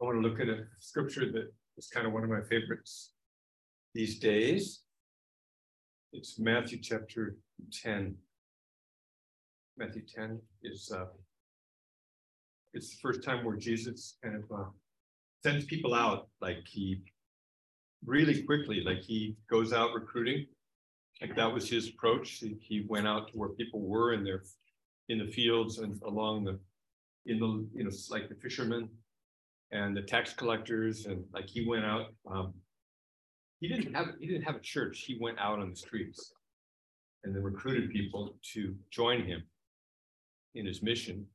I want to look at a scripture that is kind of one of my favorites these days. It's Matthew chapter 10. Matthew 10 is uh, it's the first time where Jesus kind of uh, sends people out like he really quickly, like he goes out recruiting. Like that was his approach. He, went out to where people were in their in the fields and along the in the you know like the fishermen and the tax collectors and like he went out um, he didn't have he didn't have a church. He went out on the streets and then recruited people to join him in his mission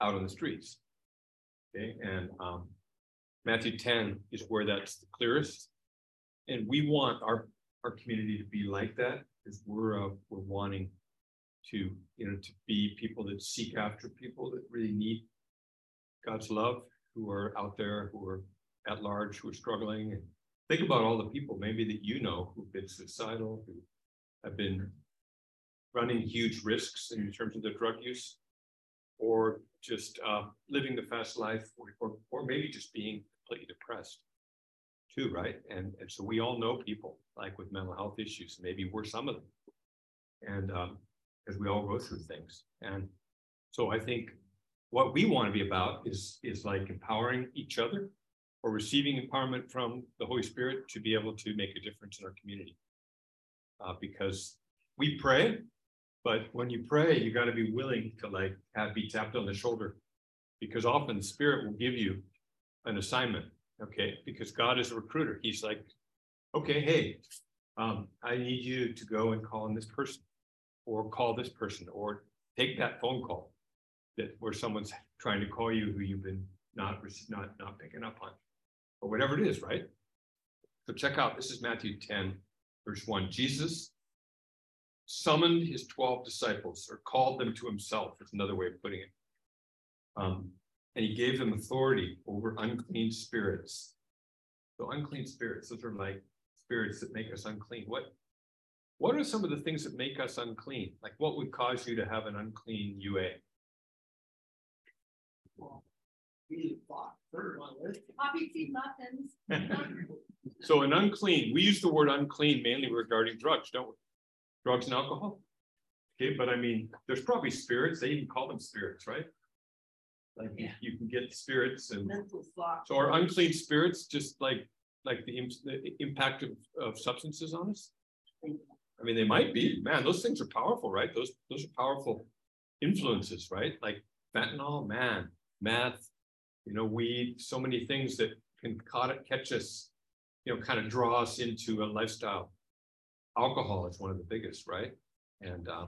out on the streets. Okay and um, matthew 10 is where that's the clearest. And we want our our community to be like that because we're uh, we're wanting to you know to be people that seek after people that really need god's love who are out there who are at large who are struggling and think about all the people maybe that you know who've been suicidal who have been running huge risks in terms of their drug use or just uh, living the fast life or, or, or maybe just being completely depressed too right? And, and so we all know people like with mental health issues maybe we're some of them. And um, because we all go through things. And so i think what we want to be about is is like empowering each other or receiving empowerment from the Holy Spirit to be able to make a difference in our community. Uh, because we pray, but when you pray, you got to be willing to like have be tapped on the shoulder, because often the Spirit will give you an assignment. Okay, because God is a recruiter. He's like, okay, hey, um, I need you to go and call on this person, or call this person, or take that phone call that where someone's trying to call you who you've been not not not picking up on or whatever it is, right? So check out, this is Matthew 10, verse 1. Jesus summoned his 12 disciples or called them to himself, is another way of putting it. Um, and he gave them authority over unclean spirits. So unclean spirits, those are like spirits that make us unclean. What what are some of the things that make us unclean? Like what would cause you to have an unclean UA? So an unclean, we use the word unclean mainly regarding drugs, don't we? Drugs and alcohol. Okay, but I mean, there's probably spirits, they even call them spirits, right? Like you- Yeah. you can get spirits and Mental thought. so are unclean spirits just like, like the, the impact of, of substances on us? I mean, they might be, man, those things are powerful, right? Those, those are powerful influences, right? Like fentanyl, man, meth, you know, weed, so many things that can catch us, you know, kind of draw us into a lifestyle. Alcohol is one of the biggest, right? And uh,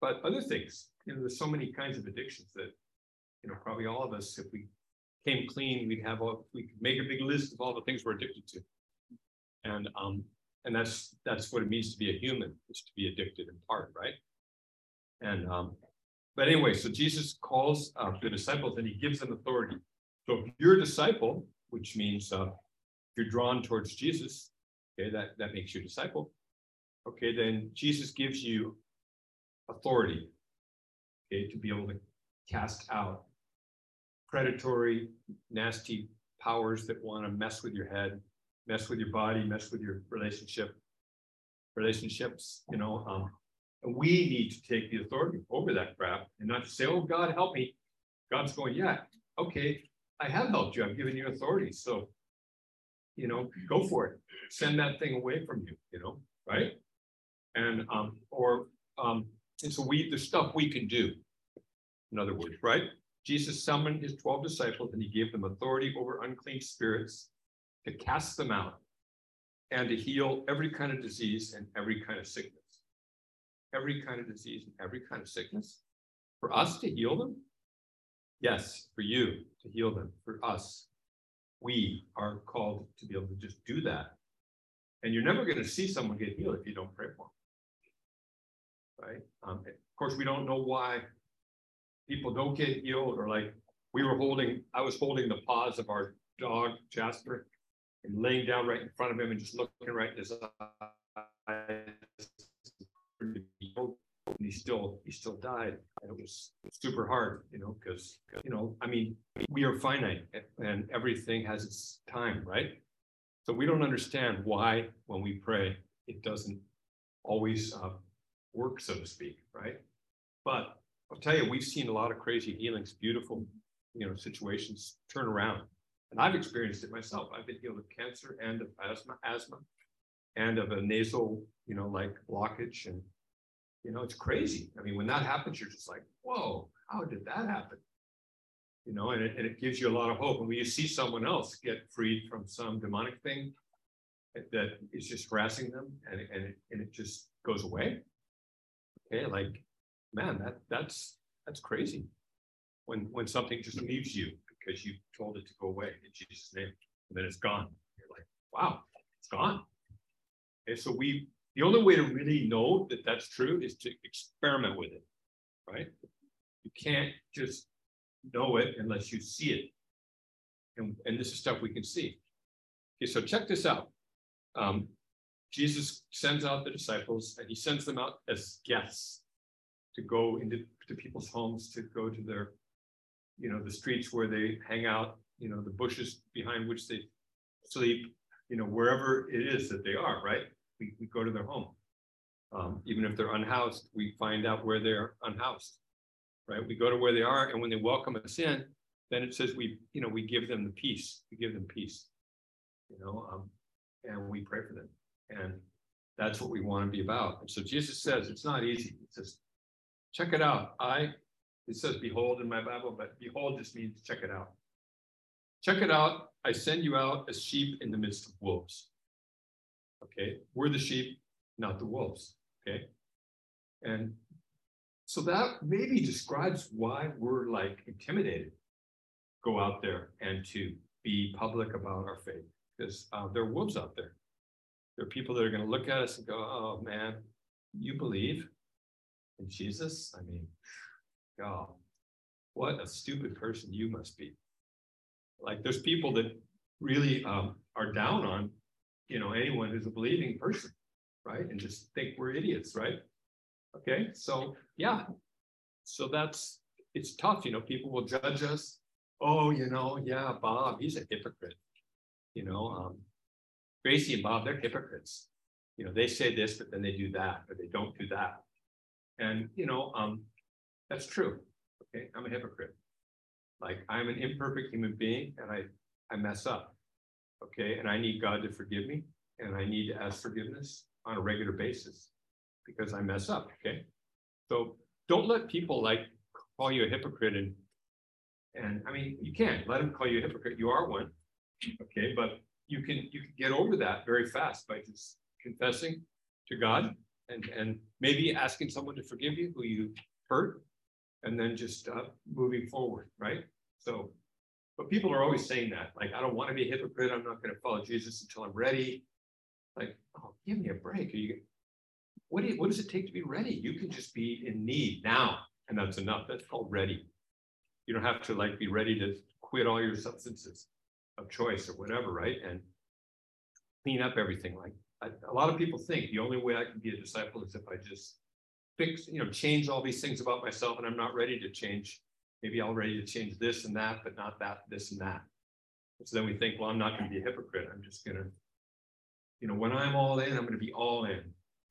but other things, you know, there's so many kinds of addictions that, you know, probably all of us, if we came clean, we'd have all, we could make a big list of all the things we're addicted to. And um, and that's that's what it means to be a human, is to be addicted in part, right? And um, but anyway, so Jesus calls uh, the disciples and he gives them authority. So if you're a disciple, which means uh, you're drawn towards Jesus, okay, that, that makes you a disciple. Okay, then Jesus gives you authority, okay, to be able to cast out predatory, nasty powers that want to mess with your head, mess with your body, mess with your relationship, relationships, you know, um, and we need to take the authority over that crap and not just say, oh, God, help me. God's going, yeah, okay, I have helped you. I've given you authority. So, you know, go for it. Send that thing away from you, you know, right? And, um, or, um, and so we, the stuff we can do, in other words, right? Jesus summoned his 12 disciples and he gave them authority over unclean spirits to cast them out and to heal every kind of disease and every kind of sickness every kind of disease and every kind of sickness? For us to heal them? Yes, for you to heal them, for us. We are called to be able to just do that. And you're never going to see someone get healed if you don't pray for them. Right? Um, of course, we don't know why people don't get healed, or like we were holding, I was holding the paws of our dog, Jasper, and laying down right in front of him and just looking right in his eyes and he still, he still died. It was super hard, you know, because, you know, I mean, we are finite and everything has its time, right? So we don't understand why, when we pray, it doesn't always uh, work, so to speak, right? But I'll tell you, we've seen a lot of crazy healings, beautiful, you know, situations turn around. And I've experienced it myself. I've been healed of cancer and of asthma, asthma, and of a nasal, you know, like blockage. And, you know, it's crazy. I mean, when that happens, you're just like, whoa, how did that happen? You know, and it, and it gives you a lot of hope. And when you see someone else get freed from some demonic thing that- that is just harassing them and, and, it, and it just goes away. Okay, like, man, that, that's, that's crazy. When, when something just leaves you because you told it to go away in Jesus' name, and then it's gone. You're like, wow, it's gone. And so we, the only way to really know that that's true is to experiment with it, right? You can't just know it unless you see it. And, and this is stuff we can see. Okay, so check this out. Um, Jesus sends out the disciples and he sends them out as guests to go into to people's homes, to go to their, you know, the streets where they hang out, you know, the bushes behind which they sleep, you know, wherever it is that they are, right? We, we go to their home. Um, even if they're unhoused, we find out where they're unhoused, right? We go to where they are, and when they welcome us in, then it says we, you know, we give them the peace. We give them peace, you know, um, and we pray for them, and that's what we want to be about. And so Jesus says it's not easy. It says, check it out. I, it says behold in my Bible, but behold just means check it out. Check it out. I send you out as sheep in the midst of wolves. Okay, we're the sheep, not the wolves. Okay, and so that maybe describes why we're like intimidated. Go out there and to be public about our faith because uh, there are wolves out there. There are people that are going to look at us and go, "Oh man, you believe in Jesus? I mean, God, what a stupid person you must be." Like, there's people that really um, are down on, you know, anyone who's a believing person, right? And just think we're idiots, right? Okay, so yeah, so that's it's tough, you know. People will judge us. Oh, you know, yeah, Bob, he's a hypocrite. You know, um, Gracie and Bob, they're hypocrites. You know, they say this, but then they do that, or they don't do that. And you know, um, that's true. Okay, I'm a hypocrite. Like I'm an imperfect human being, and I I mess up. Okay, and I need God to forgive me, and I need to ask forgiveness on a regular basis because I mess up. Okay, so don't let people like call you a hypocrite and and I mean you can't let them call you a hypocrite. You are one. Okay, but you can you can get over that very fast by just confessing to God and and maybe asking someone to forgive you who you hurt and then just uh, moving forward, right? So, but people are always saying that, like, I don't want to be a hypocrite. I'm not going to follow Jesus until I'm ready. Like, oh, give me a break. Are you? What do you, what does it take to be ready? You can just be in need now, and that's enough. That's called ready. You don't have to like be ready to quit all your substances of choice or whatever, right? And clean up everything. Like I, a lot of people think the only way I can be a disciple is if I just fix, you know, change all these things about myself, and I'm not ready to change. Maybe I'm ready to change this and that, but not that, this and that. So then we think, well, I'm not going to be a hypocrite. I'm just going to, you know, when I'm all in, I'm going to be all in.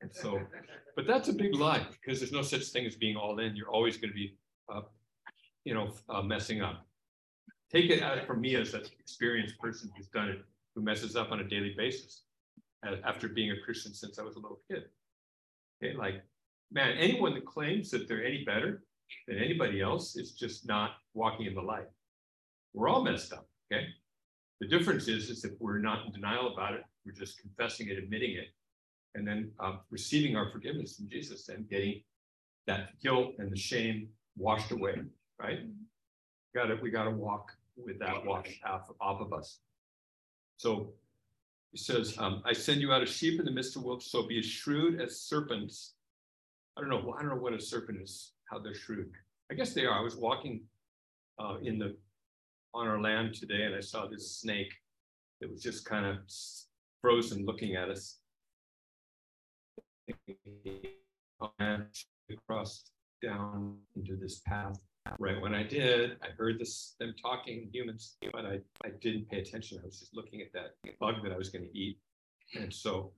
And so, but that's a big lie because there's no such thing as being all in. You're always going to be, uh, you know, uh, messing up. Take it out from me as an experienced person who's done it, who messes up on a daily basis after being a Christian since I was a little kid. Okay, like, man, anyone that claims that they're any better than anybody else is just not walking in the light. We're all messed up, okay? The difference is, is if we're not in denial about it, we're just confessing it, admitting it, and then uh, receiving our forgiveness from Jesus and getting that guilt and the shame washed away, right? Got it. we got to walk with that washed off, off of us. So he says, um, I send you out as sheep in the midst of wolves, so be as shrewd as serpents. I don't know, I don't know what a serpent is, how they're shrewd. I guess they are. I was walking uh, in the on our land today and I saw this snake that was just kind of frozen looking at us. Across down into this path. Right when I did, I heard this them talking humans, but I, I didn't pay attention. I was just looking at that bug that I was going to eat. And so,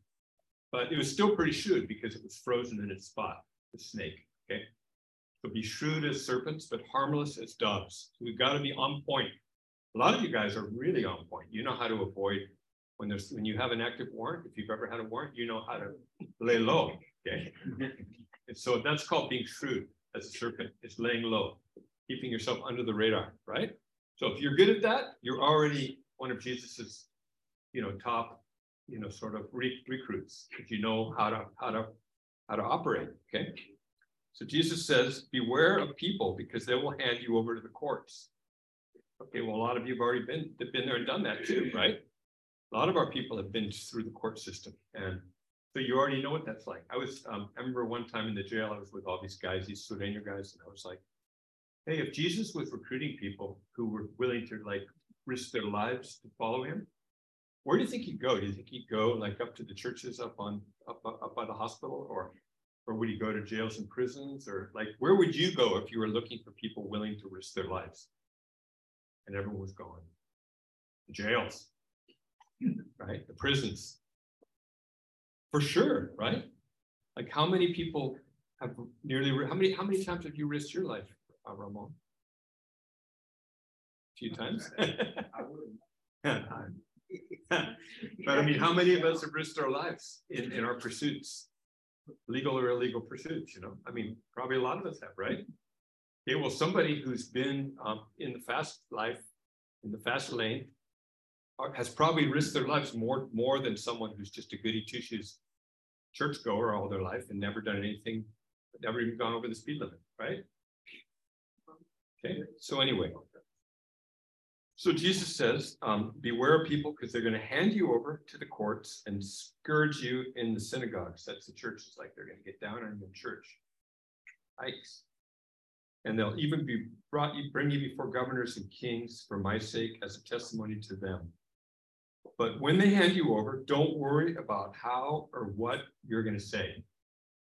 but it was still pretty shrewd because it was frozen in its spot, the snake. Okay. So be shrewd as serpents, but harmless as doves. So we've got to be on point. A lot of you guys are really on point. You know how to avoid when there's when you have an active warrant. If you've ever had a warrant, you know how to lay low. Okay. and so that's called being shrewd as a serpent. It's laying low, keeping yourself under the radar, right? So if you're good at that, you're already one of Jesus's, you know, top, you know, sort of re recruits. If you know how to how to how to operate. Okay. So Jesus says, beware of people because they will hand you over to the courts. Okay, well, a lot of you have already been, been there and done that too, right? A lot of our people have been through the court system. And so you already know what that's like. I was, um, I remember one time in the jail, I was with all these guys, these Sureño guys, and I was like, hey, if Jesus was recruiting people who were willing to like risk their lives to follow him, where do you think he'd go? Do you think he'd go like up to the churches up on up, up by the hospital or or would he go to jails and prisons or like where would you go if you were looking for people willing to risk their lives? And everyone was going the jails right? The prisons. For sure right? Like how many people have nearly how many how many times have you risked your life uh, ramon? A few times? But i mean how many of us have risked our lives in, in our pursuits legal or illegal pursuits, you know? I mean, probably a lot of us have, right? Okay, well, somebody who's been um, in the fast life, in the fast lane, has probably risked their lives more, more than someone who's just a goody two shoes churchgoer all their life and never done anything, never even gone over the speed limit, right? Okay, so anyway, so Jesus says, um, beware of people because they're going to hand you over to the courts and scourge you in the synagogues. That's the church. It's like they're going to get down on you in church. Yikes. And they'll even be brought you, bring you before governors and kings for my sake as a testimony to them. But when they hand you over, don't worry about how or what you're going to say.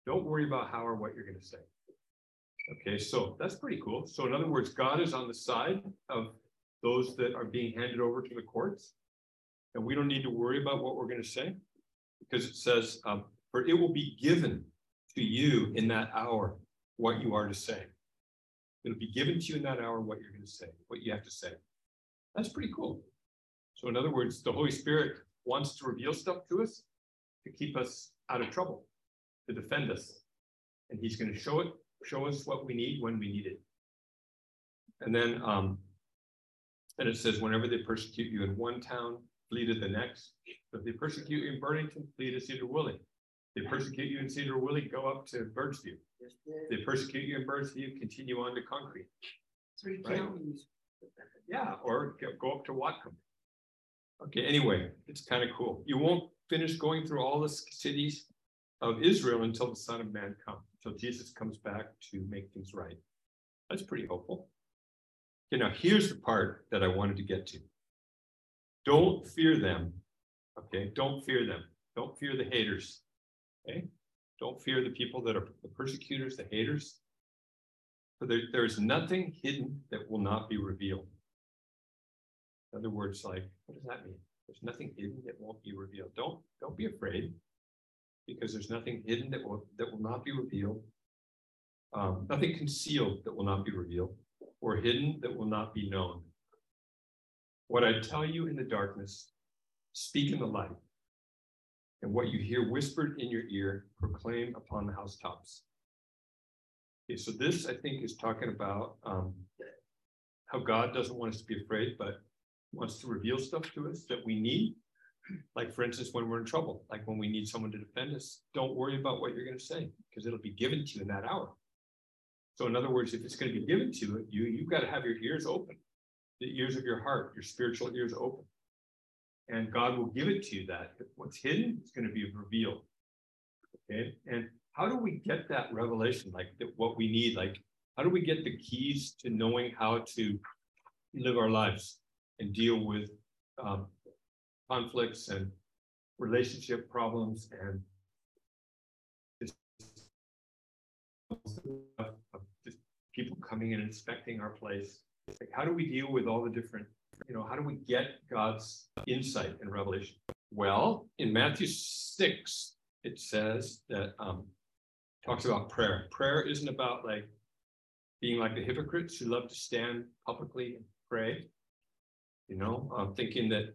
Don't worry about how or what you're going to say. Okay, so that's pretty cool. So, in other words, God is on the side of those that are being handed over to the courts. And we don't need to worry about what we're going to say because it says, um, for it will be given to you in that hour what you are to say. It'll be given to you in that hour what you're going to say, what you have to say. That's pretty cool. So, in other words, the Holy Spirit wants to reveal stuff to us to keep us out of trouble, to defend us. And He's going to show it, show us what we need when we need it. And then um, and it says, whenever they persecute you in one town, flee to the next. But if they persecute you in Burlington, flee to Sedro. If they persecute you in Sedro-Woolley, go up to Birdsview. They persecute you in Birdsview, continue on to Concrete. Three Right. counties. Yeah, or go- go up to Whatcom. Okay, anyway, it's kind of cool. You won't finish going through all the cities of Israel until the Son of Man comes, until Jesus comes back to make things right. That's pretty hopeful. Okay, now here's the part that I wanted to get to. Don't fear them. Okay, don't fear them. Don't fear the haters. Okay, don't fear the people that are the persecutors, the haters. For there, there is nothing hidden that will not be revealed. In other words, like, what does that mean? There's nothing hidden that won't be revealed. Don't don't be afraid, because there's nothing hidden that will that will not be revealed. Um, nothing concealed that will not be revealed, or hidden that will not be known. What I tell you in the darkness, speak in the light, and what you hear whispered in your ear, proclaim upon the housetops. Okay, so this I think is talking about um, how God doesn't want us to be afraid, but wants to reveal stuff to us that we need. Like, for instance, when we're in trouble, like when we need someone to defend us, don't worry about what you're going to say because it'll be given to you in that hour. So, in other words, if it's going to be given to you, you've got to have your ears open, the ears of your heart, your spiritual ears open. And God will give it to you that what's hidden is going to be revealed. Okay. And how do we get that revelation? Like that what we need? Like, how do we get the keys to knowing how to live our lives and deal with um, conflicts and relationship problems and people coming and inspecting our place. Like, how do we deal with all the different, you know, how do we get God's insight and revelation? Well, in Matthew six, it says that um talks about prayer. Prayer isn't about like being like the hypocrites who love to stand publicly and pray. You know, um, thinking that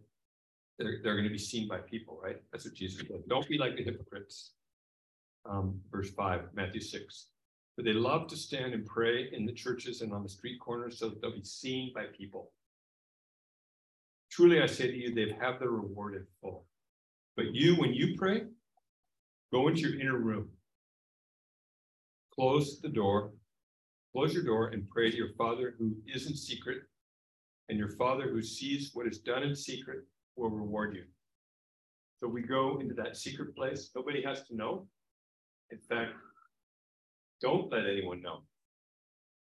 they're, they're going to be seen by people, right? That's what Jesus said. Don't be like the hypocrites. Um, verse five, Matthew six. But they love to stand and pray in the churches and on the street corners so that they'll be seen by people. Truly, I say to you, they have had their reward in full. But you, when you pray, go into your inner room, close the door, close your door, and pray to your Father who is in secret. And your Father who sees what is done in secret will reward you. So we go into that secret place. Nobody has to know. In fact, don't let anyone know.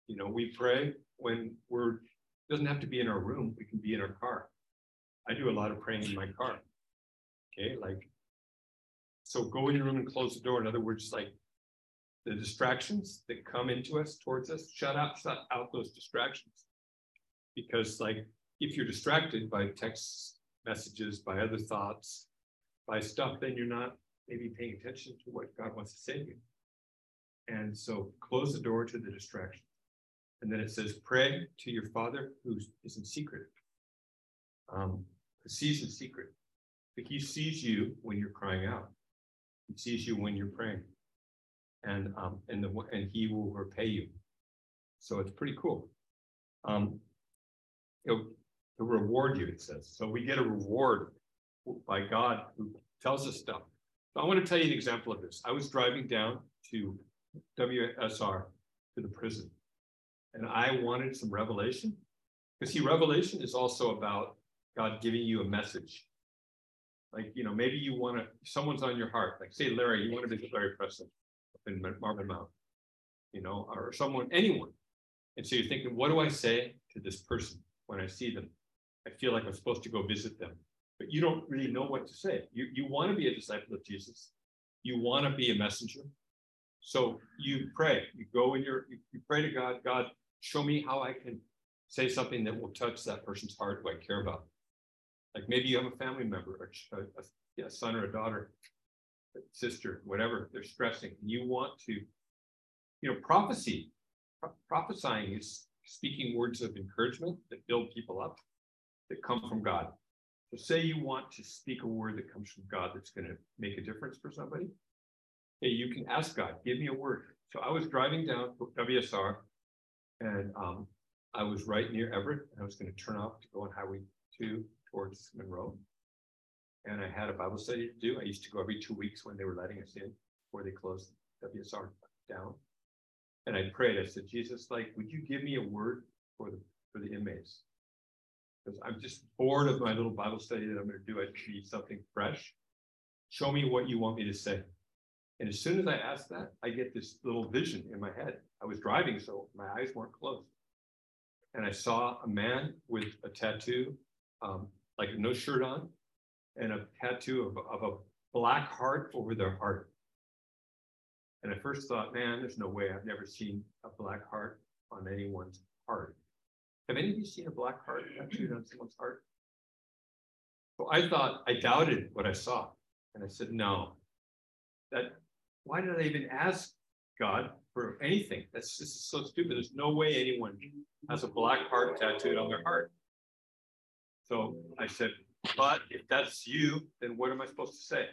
You know, we pray when we're, doesn't have to be in our room, we can be in our car. I do a lot of praying in my car. Okay, like, so go in your room and close the door. In other words, like the distractions that come into us, towards us, shut out, shut out those distractions. Because like, if you're distracted by text messages, by other thoughts, by stuff, then you're not maybe paying attention to what God wants to say to you. And so close the door to the distraction. And then it says, pray to your father who is in secret. Um, who sees in secret. But he sees you when you're crying out. He sees you when you're praying. And um, and the and he will repay you. So it's pretty cool. Um, it'll, it'll reward you, it says. So we get a reward by God who tells us stuff. So I want to tell you an example of this. I was driving down to WSR to the prison. And I wanted some revelation. Because see, revelation is also about God giving you a message. Like, you know, maybe you want to, someone's on your heart. Like, say, Larry, you want to visit Larry Preston up in Marvin Mount, you know, or someone, anyone. And so you're thinking, what do I say to this person when I see them? I feel like I'm supposed to go visit them, but you don't really know what to say. You, you want to be a disciple of Jesus. You want to be a messenger. So you pray, you go in your, you pray to God, God, show me how I can say something that will touch that person's heart who I care about. Like maybe you have a family member, a, a, a son or a daughter, a sister, whatever, they're stressing. And you want to, you know, prophecy, pro prophesying is speaking words of encouragement that build people up, that come from God. So say you want to speak a word that comes from God that's going to make a difference for somebody hey, you can ask God, give me a word. So I was driving down WSR and um, I was right near Everett. And I was going to turn off to go on Highway 2 towards Monroe. And I had a Bible study to do. I used to go every two weeks when they were letting us in before they closed WSR down. And I prayed, I said, Jesus, like, would you give me a word for the for the inmates? Because I'm just bored of my little Bible study that I'm going to do. I need something fresh. Show me what you want me to say. And as soon as I ask that, I get this little vision in my head. I was driving, so my eyes weren't closed. And I saw a man with a tattoo, um, like no shirt on, and a tattoo of, of a black heart over their heart. And I first thought, man, there's no way. I've never seen a black heart on anyone's heart. Have any of you seen a black heart tattooed on someone's heart? So I thought, I doubted what I saw. And I said, no, that why did I even ask God for anything? That's just so stupid. There's no way anyone has a black heart tattooed on their heart. So I said, but if that's you, then what am I supposed to say?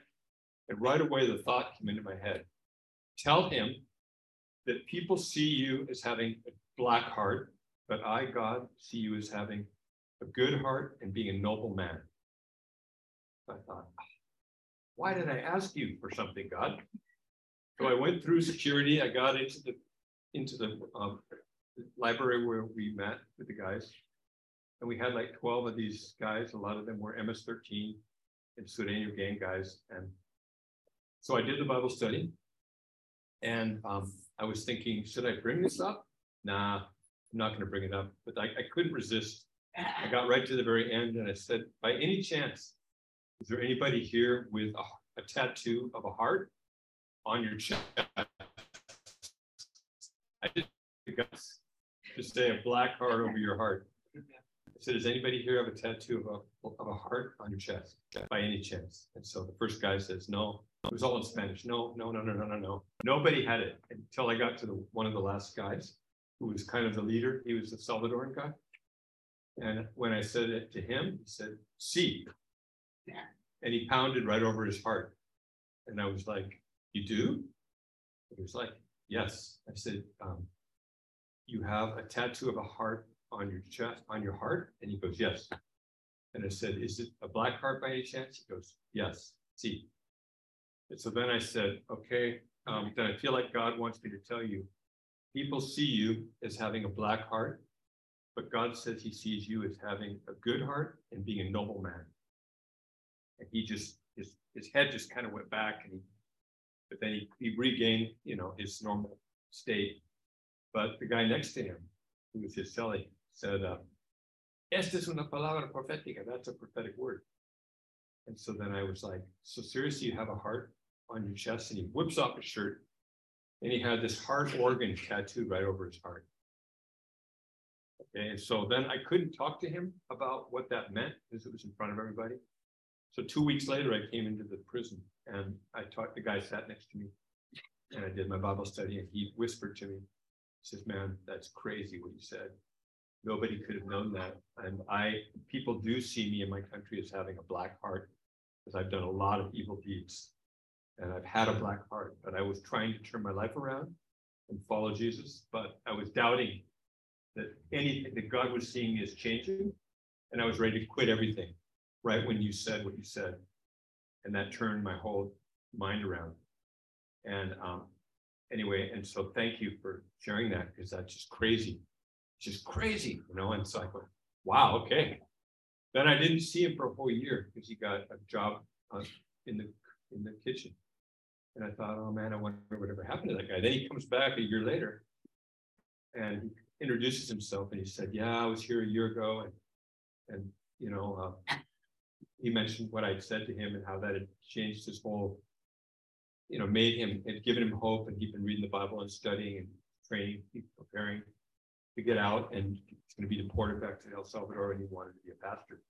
And right away, the thought came into my head. Tell him that people see you as having a black heart, but I, God, see you as having a good heart and being a noble man. I thought, why did I ask you for something, God? So I went through security. I got into the into the um, library where we met with the guys, and we had like 12 of these guys. A lot of them were MS-13 and Sudan gang guys, and so I did the Bible study. And um, I was thinking, should I bring this up? Nah, I'm not going to bring it up. But I, I couldn't resist. I got right to the very end, and I said, by any chance, is there anybody here with a, a tattoo of a heart? On your chest. I guts to say a black heart over your heart. I said, does anybody here have a tattoo of a, of a heart on your chest by any chance? And so the first guy says, no, it was all in Spanish. No, no, no, no, no, no, no. Nobody had it until I got to the, one of the last guys who was kind of the leader. He was the Salvadoran guy. And when I said it to him, he said, see. And he pounded right over his heart. And I was like, you do? He was like, yes. I said, um, you have a tattoo of a heart on your chest, on your heart? And he goes, yes. And I said, is it a black heart by any chance? He goes, yes. See. And so then I said, okay, um, then I feel like God wants me to tell you, people see you as having a black heart, but God says he sees you as having a good heart and being a noble man. And he just, his, his head just kind of went back and he, then he, he regained, you know, his normal state. But the guy next to him, who was his cellie, said, uh, Esta es una palabra profética. That's a prophetic word. And so then I was like, so seriously, you have a heart on your chest? And he whips off his shirt and he had this heart organ tattooed right over his heart. Okay, and so then I couldn't talk to him about what that meant because it was in front of everybody. So two weeks later, I came into the prison and I talked, the guy sat next to me and I did my Bible study and he whispered to me, he says, man, that's crazy what you said. Nobody could have known that. And I, people do see me in my country as having a black heart because I've done a lot of evil deeds and I've had a black heart, but I was trying to turn my life around and follow Jesus, but I was doubting that anything that God was seeing me is changing. And I was ready to quit everything right when you said what you said. And that turned my whole mind around. And um, anyway, and so thank you for sharing that because that's just crazy. just crazy, you know. And so I went, wow, okay. Then I didn't see him for a whole year because he got a job uh, in the in the kitchen. And I thought, oh man, I wonder whatever happened to that guy. Then he comes back a year later and he introduces himself and he said, Yeah, I was here a year ago. And, and you know, uh, he mentioned what I'd said to him and how that had changed his whole, you know, made him, had given him hope. And he'd been reading the Bible and studying and training, preparing to get out. And he's going to be deported back to El Salvador and he wanted to be a pastor.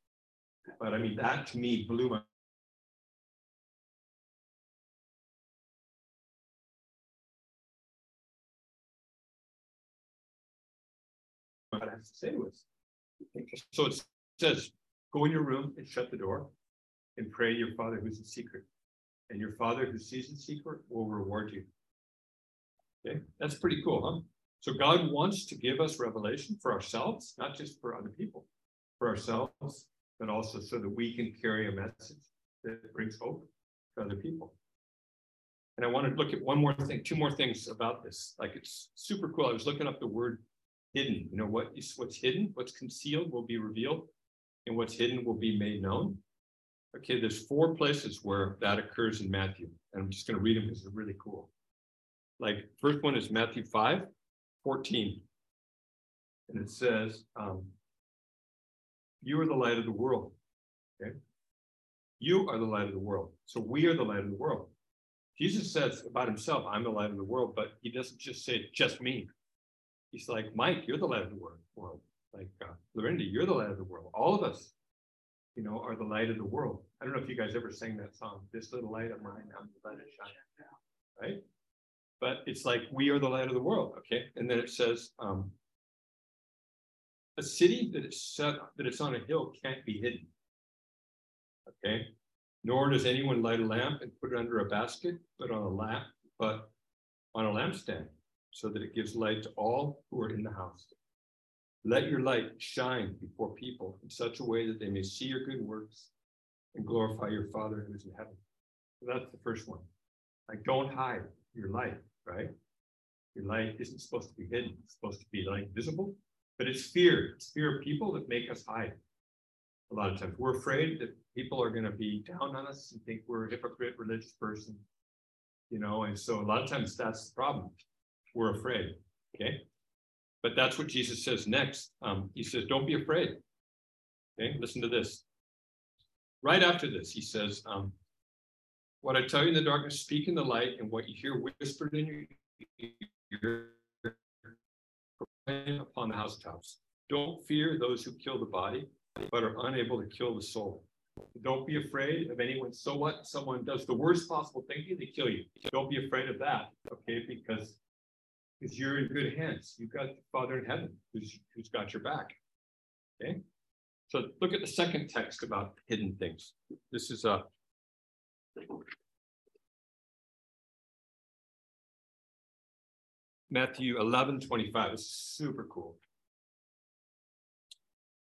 But I mean, that to me blew my I have to say to us. So it says, go in your room and shut the door and pray your father who's in secret. And your father who sees in secret will reward you. Okay, that's pretty cool, huh? So God wants to give us revelation for ourselves, not just for other people, for ourselves, but also so that we can carry a message that brings hope to other people. And I want to look at one more thing, two more things about this. Like it's super cool. I was looking up the word hidden. You know, what is what's hidden, what's concealed will be revealed, and what's hidden will be made known. Okay, there's four places where that occurs in Matthew. And I'm just going to read them because they're really cool. Like, first one is Matthew 5 14. And it says, um, You are the light of the world. Okay. You are the light of the world. So we are the light of the world. Jesus says about himself, I'm the light of the world, but he doesn't just say just me. He's like, Mike, you're the light of the world. Like, uh, Lorinda, you're the light of the world. All of us, you know, are the light of the world. I don't know if you guys ever sang that song, This Little Light of Mine, I'm the light of shine. Right? But it's like, we are the light of the world. Okay. And then it says, um, a city that is set, that it's on a hill can't be hidden. Okay. Nor does anyone light a lamp and put it under a basket, but on a lamp, but on a lampstand so that it gives light to all who are in the house. Let your light shine before people in such a way that they may see your good works and glorify your Father who is in heaven. So that's the first one. Like, don't hide your light, right? Your light isn't supposed to be hidden, it's supposed to be like visible, but it's fear. It's fear of people that make us hide. A lot of times we're afraid that people are going to be down on us and think we're a hypocrite religious person, you know, and so a lot of times that's the problem we're afraid. Okay. But that's what Jesus says next. Um, he says, Don't be afraid. Okay. Listen to this. Right after this, he says, um, What I tell you in the darkness, speak in the light, and what you hear whispered in your ear, upon the housetops. Don't fear those who kill the body, but are unable to kill the soul. Don't be afraid of anyone. So what? Someone does the worst possible thing to you, they kill you. Don't be afraid of that, okay? Because because you're in good hands. You've got the Father in heaven who's who's got your back. Okay. So look at the second text about hidden things. This is a Matthew 11, 25 is super cool.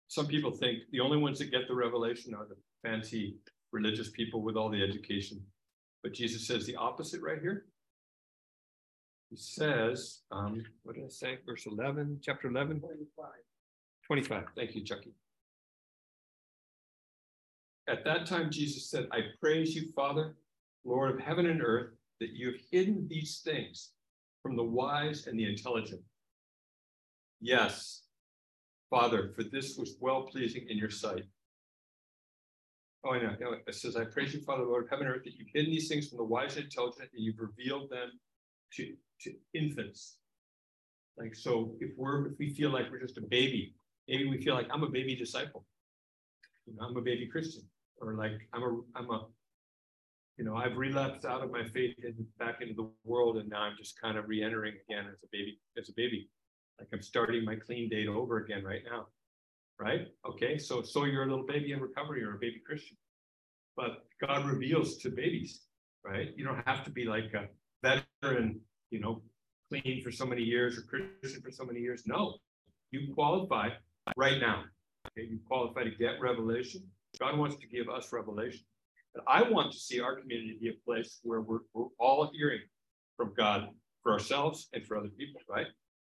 Some people think the only ones that get the revelation are the fancy religious people with all the education. But Jesus says the opposite right here. He says, um, what did I say? Verse 11, chapter 11, 25. 25. Thank you, Chucky. At that time, Jesus said, I praise you, Father, Lord of heaven and earth, that you have hidden these things from the wise and the intelligent. Yes, Father, for this was well pleasing in your sight. Oh, I know. know. It says, I praise you, Father, Lord of heaven and earth, that you've hidden these things from the wise and intelligent, and you've revealed them to, to infants. Like, so if we're, if we feel like we're just a baby, maybe we feel like I'm a baby disciple. You know, I'm a baby Christian, or like I'm a, I'm a, you know, I've relapsed out of my faith and back into the world, and now I'm just kind of re-entering again as a baby, as a baby. Like I'm starting my clean date over again right now. Right? Okay. So so you're a little baby in recovery or a baby Christian. But God reveals to babies, right? You don't have to be like a veteran, you know, clean for so many years or Christian for so many years. No, you qualify right now. Okay, you qualify to get revelation. God wants to give us revelation. But I want to see our community be a place where we're, we're all hearing from God for ourselves and for other people, right?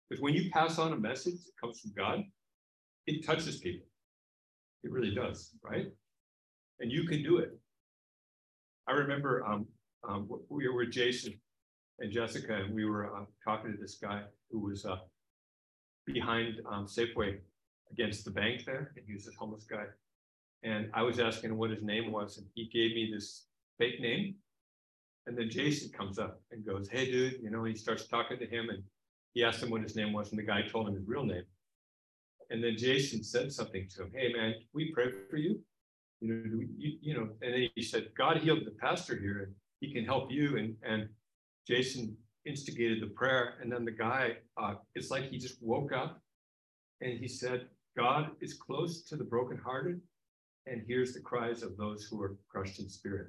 Because when you pass on a message that comes from God, it touches people. It really does, right? And you can do it. I remember um, um, we were with Jason and Jessica, and we were uh, talking to this guy who was uh, behind um, Safeway against the bank there, and he was this homeless guy. And I was asking what his name was, and he gave me this fake name. And then Jason comes up and goes, Hey, dude, you know, he starts talking to him, and he asked him what his name was, and the guy told him his real name. And then Jason said something to him, Hey, man, we pray for you. You know, you, you know, and then he said, God healed the pastor here, and he can help you. And, and Jason instigated the prayer. And then the guy, uh, it's like he just woke up and he said, God is close to the brokenhearted and hears the cries of those who are crushed in spirit.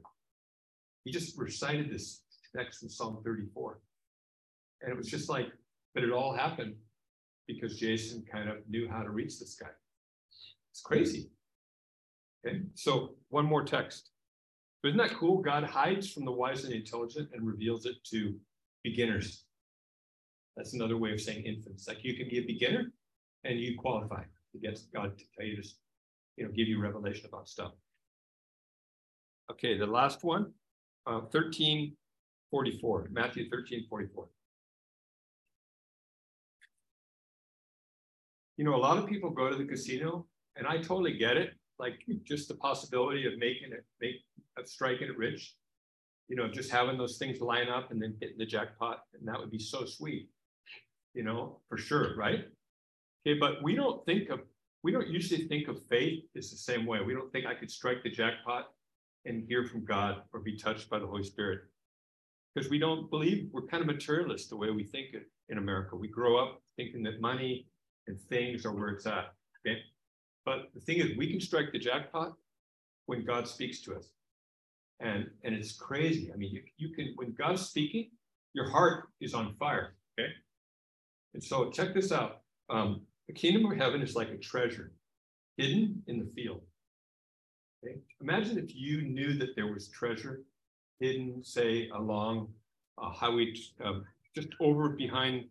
He just recited this text from Psalm 34. And it was just like, but it all happened because Jason kind of knew how to reach this guy. It's crazy. Okay, so one more text. But isn't that cool? God hides from the wise and intelligent and reveals it to beginners. That's another way of saying infants. Like you can be a beginner and you qualify to get God to tell you to, you know, give you revelation about stuff. Okay, the last one, uh, 1344, Matthew 13, 44. You know, a lot of people go to the casino, and I totally get it. Like just the possibility of making it, make of striking it rich, you know, just having those things line up and then hitting the jackpot, and that would be so sweet, you know, for sure, right? Okay, but we don't think of we don't usually think of faith as the same way. We don't think I could strike the jackpot and hear from God or be touched by the Holy Spirit. Because we don't believe we're kind of materialist the way we think in America. We grow up thinking that money and things are where it's at. Okay. But the thing is, we can strike the jackpot when God speaks to us. And, and it's crazy. I mean, you, you can, when God's speaking, your heart is on fire. Okay. And so check this out. Um, the kingdom of heaven is like a treasure hidden in the field. Okay? Imagine if you knew that there was treasure hidden, say, along a highway, uh, just over behind,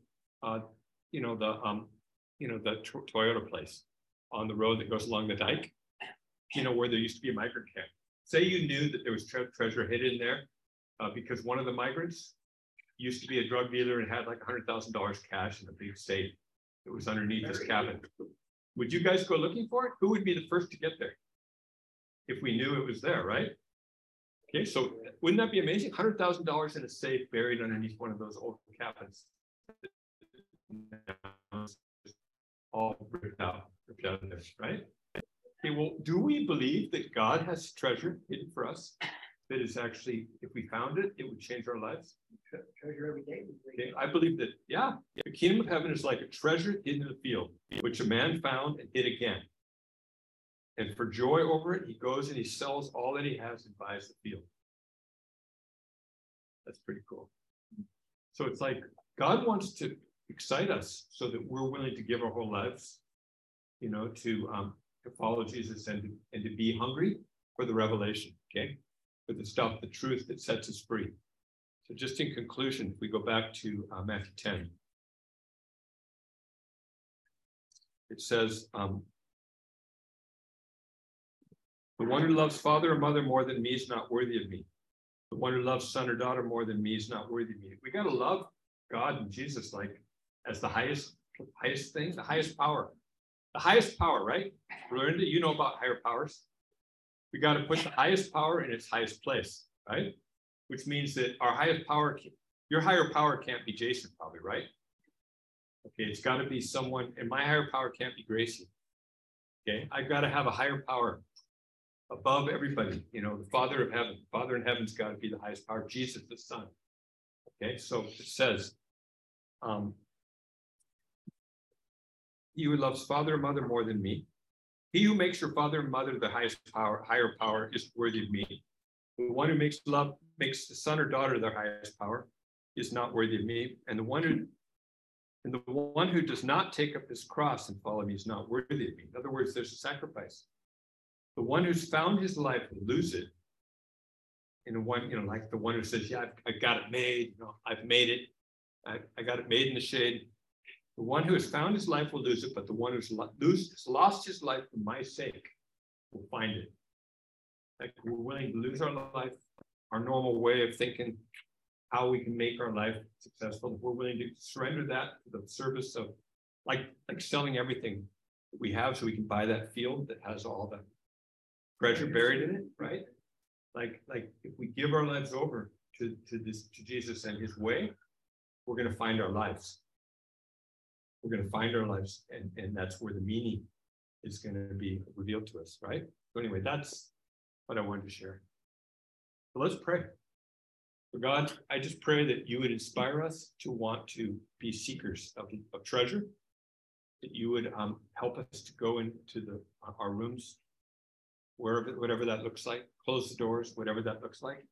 uh, you know, the, um, you know, the Toyota place on the road that goes along the dike, you know, where there used to be a migrant camp. Say you knew that there was tre treasure hidden there uh, because one of the migrants used to be a drug dealer and had like $100,000 cash in a big safe that was underneath his cabin. Would you guys go looking for it? Who would be the first to get there? If we knew it was there, right? Okay, so wouldn't that be amazing? Hundred thousand dollars in a safe buried underneath one of those old cabins. all ripped out, ripped out of there, right? Okay, well, do we believe that God has treasure hidden for us? That is actually, if we found it, it would change our lives? Treasure every day. Okay, I believe that, yeah, the kingdom of heaven is like a treasure hidden in the field, which a man found and hid again. And for joy over it, he goes and he sells all that he has and buys the field. That's pretty cool. So it's like God wants to excite us so that we're willing to give our whole lives, you know, to um to follow Jesus and to, and to be hungry for the revelation, okay? For the stuff, the truth that sets us free. So just in conclusion, if we go back to uh, Matthew 10. It says, um, the one who loves father or mother more than me is not worthy of me. The one who loves son or daughter more than me is not worthy of me. We got to love God and Jesus like as the highest, highest thing, the highest power. The highest power, right? That you know about higher powers. We got to put the highest power in its highest place, right? Which means that our highest power, your higher power can't be Jason, probably, right? Okay, it's got to be someone, and my higher power can't be Gracie. Okay, I've got to have a higher power above everybody, you know, the Father of heaven, Father in heaven's got to be the highest power, Jesus the Son. Okay, so it says, um, he who loves father or mother more than me, he who makes your father and mother the highest power, higher power is worthy of me. The one who makes love, makes the son or daughter their highest power is not worthy of me. And the one who and the one who does not take up his cross and follow me is not worthy of me. In other words, there's a sacrifice. The one who's found his life will lose it. And one, you know, like the one who says, Yeah, I've, I've got it made, you know, I've made it. I, I got it made in the shade. The one who has found his life will lose it, but the one who's has lost his life for my sake will find it. Like we're willing to lose our life, our normal way of thinking, how we can make our life successful. We're willing to surrender that to the service of, like, like selling everything that we have so we can buy that field that has all the treasure buried in it, right? Like, like if we give our lives over to, to this, to Jesus and his way, we're gonna find our lives. We're gonna find our lives and, and that's where the meaning is gonna be revealed to us, right? So anyway, that's what I wanted to share. So let's pray. For God, I just pray that you would inspire us to want to be seekers of, of treasure. That you would um, help us to go into the our rooms, wherever whatever that looks like, close the doors, whatever that looks like,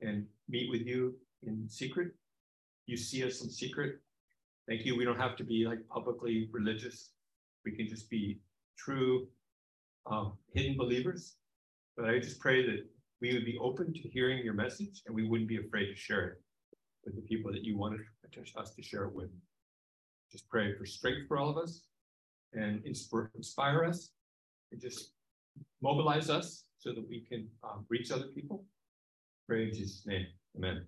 and meet with you in secret. You see us in secret. Thank you. We don't have to be like publicly religious. We can just be true um, hidden believers. But I just pray that we would be open to hearing your message and we wouldn't be afraid to share it with the people that you wanted us to share it with. Just pray for strength for all of us and inspire, us and just mobilize us so that we can um, reach other people. Pray in Jesus' name. Amen.